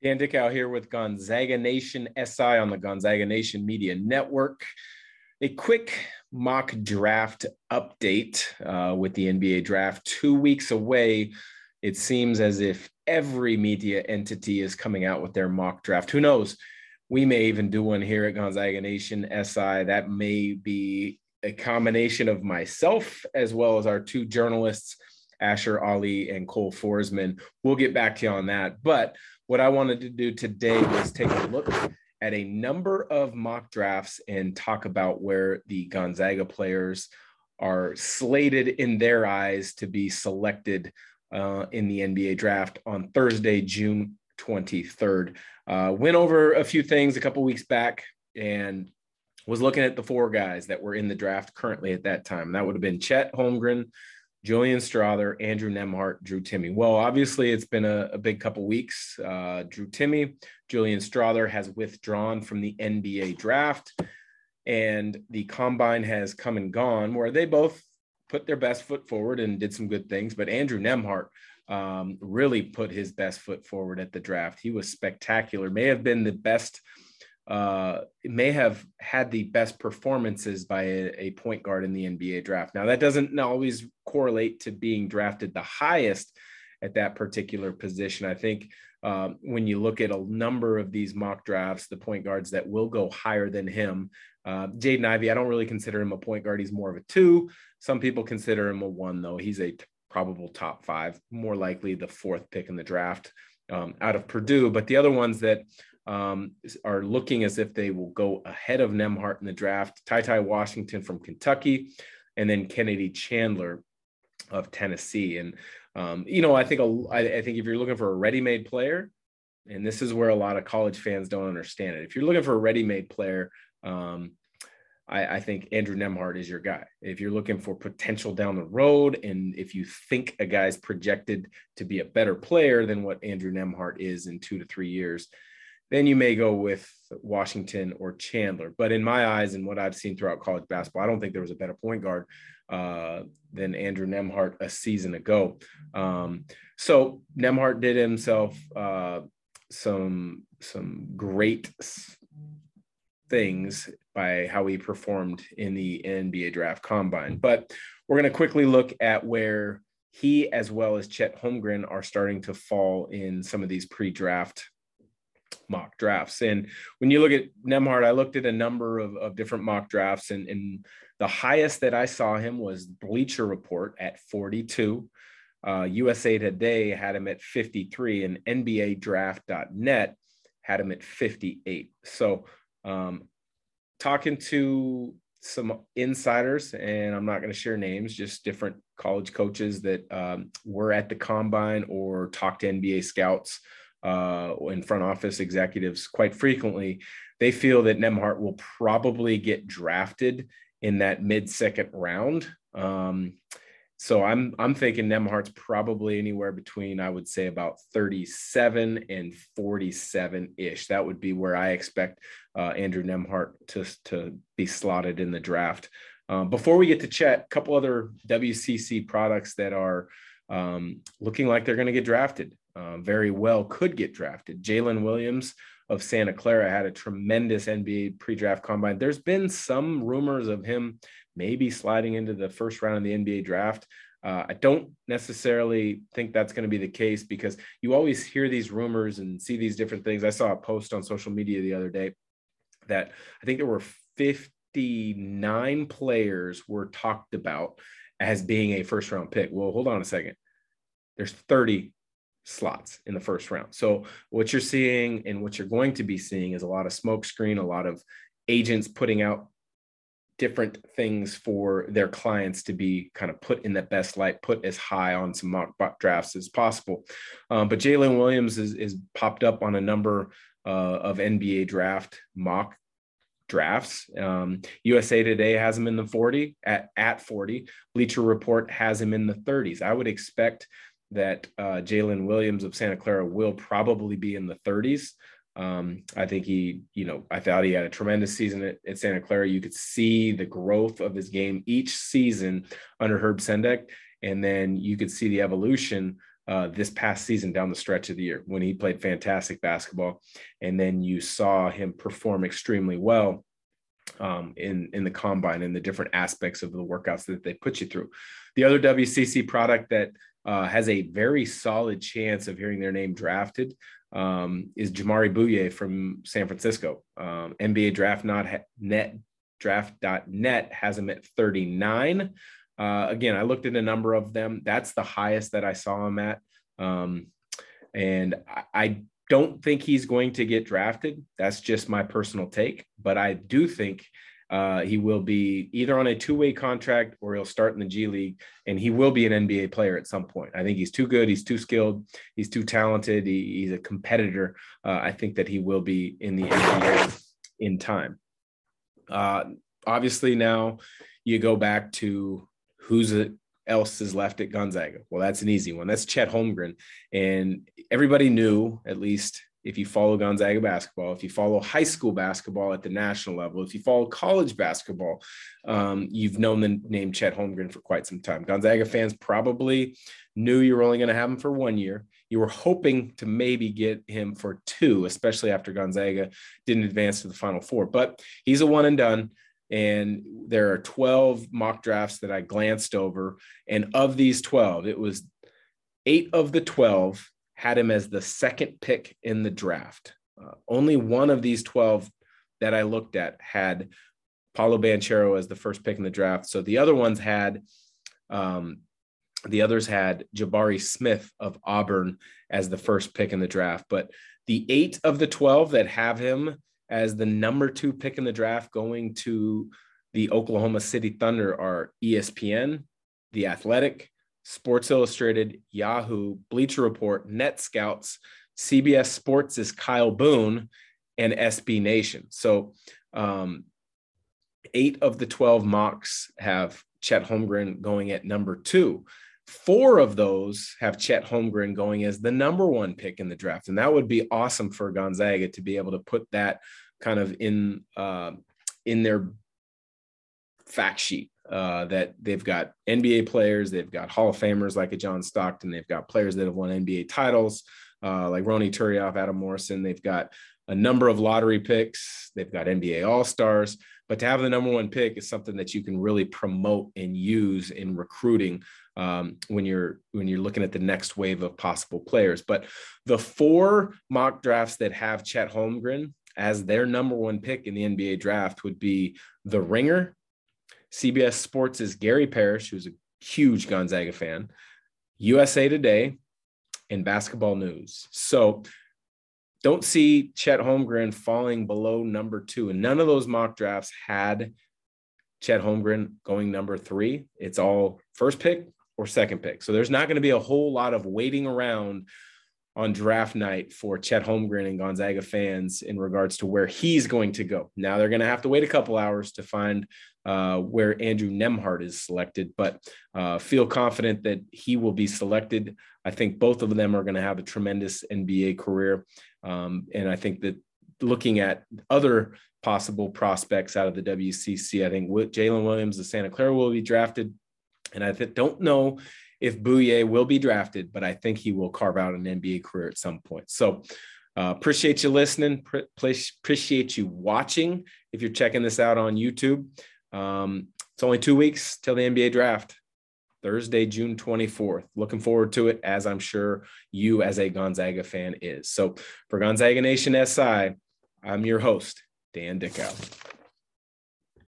Dan Dickau here with Gonzaga Nation SI on the Gonzaga Nation Media Network. A quick mock draft update uh, with the NBA draft two weeks away. It seems as if every media entity is coming out with their mock draft. Who knows? We may even do one here at Gonzaga Nation SI. That may be a combination of myself as well as our two journalists, Asher Ali and Cole Forsman. We'll get back to you on that. But what I wanted to do today was take a look at a number of mock drafts and talk about where the Gonzaga players are slated in their eyes to be selected uh, in the NBA draft on Thursday, June 23rd. Uh, went over a few things a couple weeks back and was looking at the four guys that were in the draft currently at that time. That would have been Chet Holmgren, Julian Strawther, Andrew Nembhard, Drew Timme. Well, obviously, it's been a, a big couple weeks. Uh, Drew Timme, Julian Strawther has withdrawn from the NBA draft, and the combine has come and gone, where they both put their best foot forward and did some good things. But Andrew Nembhard um, really put his best foot forward at the draft. He was spectacular, may have been the best uh, may have had the best performances by a, a, point guard in the NBA draft. Now, that doesn't always correlate to being drafted the highest at that particular position. I think um, when you look at a number of these mock drafts, the point guards that will go higher than him, uh, Jaden Ivey, I don't really consider him a point guard. He's more of a two. Some people consider him a one, though. He's a t- probable top five, more likely the fourth pick in the draft um, out of Purdue. But the other ones that um, are looking as if they will go ahead of Nembhard in the draft. Ty Ty Washington from Kentucky, and then Kennedy Chandler of Tennessee. And um, you know, I think a, I, I think if you're looking for a ready-made player, and this is where a lot of college fans don't understand it. If you're looking for a ready-made player, um, I, I, think Andrew Nembhard is your guy. If you're looking for potential down the road, and if you think a guy's projected to be a better player than what Andrew Nembhard is in two to three years, then you may go with Washington or Chandler. But in my eyes, and what I've seen throughout college basketball, I don't think there was a better point guard uh, than Andrew Nembhard a season ago. Um, so Nembhard did himself uh, some some great things by how he performed in the NBA draft combine. But we're going to quickly look at where he, as well as Chet Holmgren, are starting to fall in some of these pre-draft mock drafts. And when you look at Nembhard, I looked at a number of, of different mock drafts, and, and the highest that I saw him was Bleacher Report at 42. Uh, USA Today had him at 53, and NBA Draft.net had him at 58. So, um, talking to some insiders, and I'm not going to share names, just different college coaches that um, were at the combine or talked to NBA scouts uh, and front office executives quite frequently, they feel that Nembhard will probably get drafted in that mid second round. Um, so I'm I'm thinking Nembhard's probably anywhere between I would say about 37 and 47 ish. That would be where I expect uh, Andrew Nembhard to to be slotted in the draft. Um, before we get to Chet, a couple other WCC products that are um, looking like they're going to get drafted uh, very well could get drafted. Jalen Williams of Santa Clara had a tremendous NBA pre-draft combine. There's been some rumors of him maybe sliding into the first round of the NBA draft. Uh, I don't necessarily think that's going to be the case because you always hear these rumors and see these different things. I saw a post on social media the other day that I think there were 59 players were talked about as being a first round pick. Well, hold on a second. There's 30 slots in the first round. So what you're seeing and what you're going to be seeing is a lot of smokescreen, a lot of agents putting out different things for their clients to be kind of put in the best light, put as high on some mock drafts as possible. Um, but Jalen Williams is, is popped up on a number uh, of NBA draft mock drafts. Um, USA Today has him in the 40 at, at 40. Bleacher Report has him in the 30s. I would expect that uh, Jalen Williams of Santa Clara will probably be in the 30s. Um, I think he, you know, I thought he had a tremendous season at, at, Santa Clara. You could see the growth of his game each season under Herb Sendek, and then you could see the evolution uh, this past season down the stretch of the year when he played fantastic basketball. And then you saw him perform extremely well um, in, in the combine and the different aspects of the workouts that they put you through. The other WCC product that uh, has a very solid chance of hearing their name drafted um, is Jamari Bouyea from San Francisco. Um, NBA Draft Not Net Draft.net has him at 39. Uh, again, I looked at a number of them. That's the highest that I saw him at. Um, and I, I don't think he's going to get drafted. That's just my personal take. But I do think uh, he will be either on a two way contract or he'll start in the G League and he will be an NBA player at some point. I think he's too good. He's too skilled. He's too talented. He, he's a competitor. Uh, I think that he will be in the NBA in time. Uh, obviously, now you go back to who's else is left at Gonzaga. Well, that's an easy one. That's Chet Holmgren. And everybody knew, at least if you follow Gonzaga basketball, if you follow high school basketball at the national level, if you follow college basketball, um, you've known the name Chet Holmgren for quite some time. Gonzaga fans probably knew you were only going to have him for one year. You were hoping to maybe get him for two, especially after Gonzaga didn't advance to the Final Four. But he's a one and done. And there are 12 mock drafts that I glanced over. And of these 12, it was eight of the 12 had him as the second pick in the draft. Uh, only one of these 12 that I looked at had Paolo Banchero as the first pick in the draft. So the other ones had, um, the others had Jabari Smith of Auburn as the first pick in the draft. But the eight of the 12 that have him as the number two pick in the draft going to the Oklahoma City Thunder are ESPN, The Athletic, Sports Illustrated, Yahoo, Bleacher Report, Net Scouts, CBS Sports is Kyle Boone, and SB Nation. So um, eight of the 12 mocks have Chet Holmgren going at number two. Four of those have Chet Holmgren going as the number one pick in the draft. And that would be awesome for Gonzaga to be able to put that kind of in uh, in their fact sheet uh, that they've got NBA players, they've got Hall of Famers like a John Stockton, they've got players that have won NBA titles uh, like Ronny Turiaf, Adam Morrison, they've got a number of lottery picks, they've got NBA All Stars. But to have the number one pick is something that you can really promote and use in recruiting um, when you're when you're looking at the next wave of possible players. But the four mock drafts that have Chet Holmgren as their number one pick in the NBA draft would be the Ringer, CBS Sports is Gary Parrish, who's a huge Gonzaga fan, USA Today, and Basketball News. So don't see Chet Holmgren falling below number two. And none of those mock drafts had Chet Holmgren going number three. It's all first pick or second pick. So there's not going to be a whole lot of waiting around on draft night for Chet Holmgren and Gonzaga fans in regards to where he's going to go. Now they're going to have to wait a couple hours to find uh, where Andrew Nembhard is selected, but uh, feel confident that he will be selected. I think both of them are going to have a tremendous NBA career. Um, and I think that looking at other possible prospects out of the WCC, I think Jalen Williams of Santa Clara will be drafted. And I don't know if Bouyea will be drafted, but I think he will carve out an NBA career at some point. So uh, appreciate you listening. Pre- appreciate you watching. If you're checking this out on YouTube, um, it's only two weeks till the NBA draft. Thursday, June 24th. Looking forward to it, as I'm sure you, as a Gonzaga fan, is. So for Gonzaga Nation SI, I'm your host, Dan Dickau.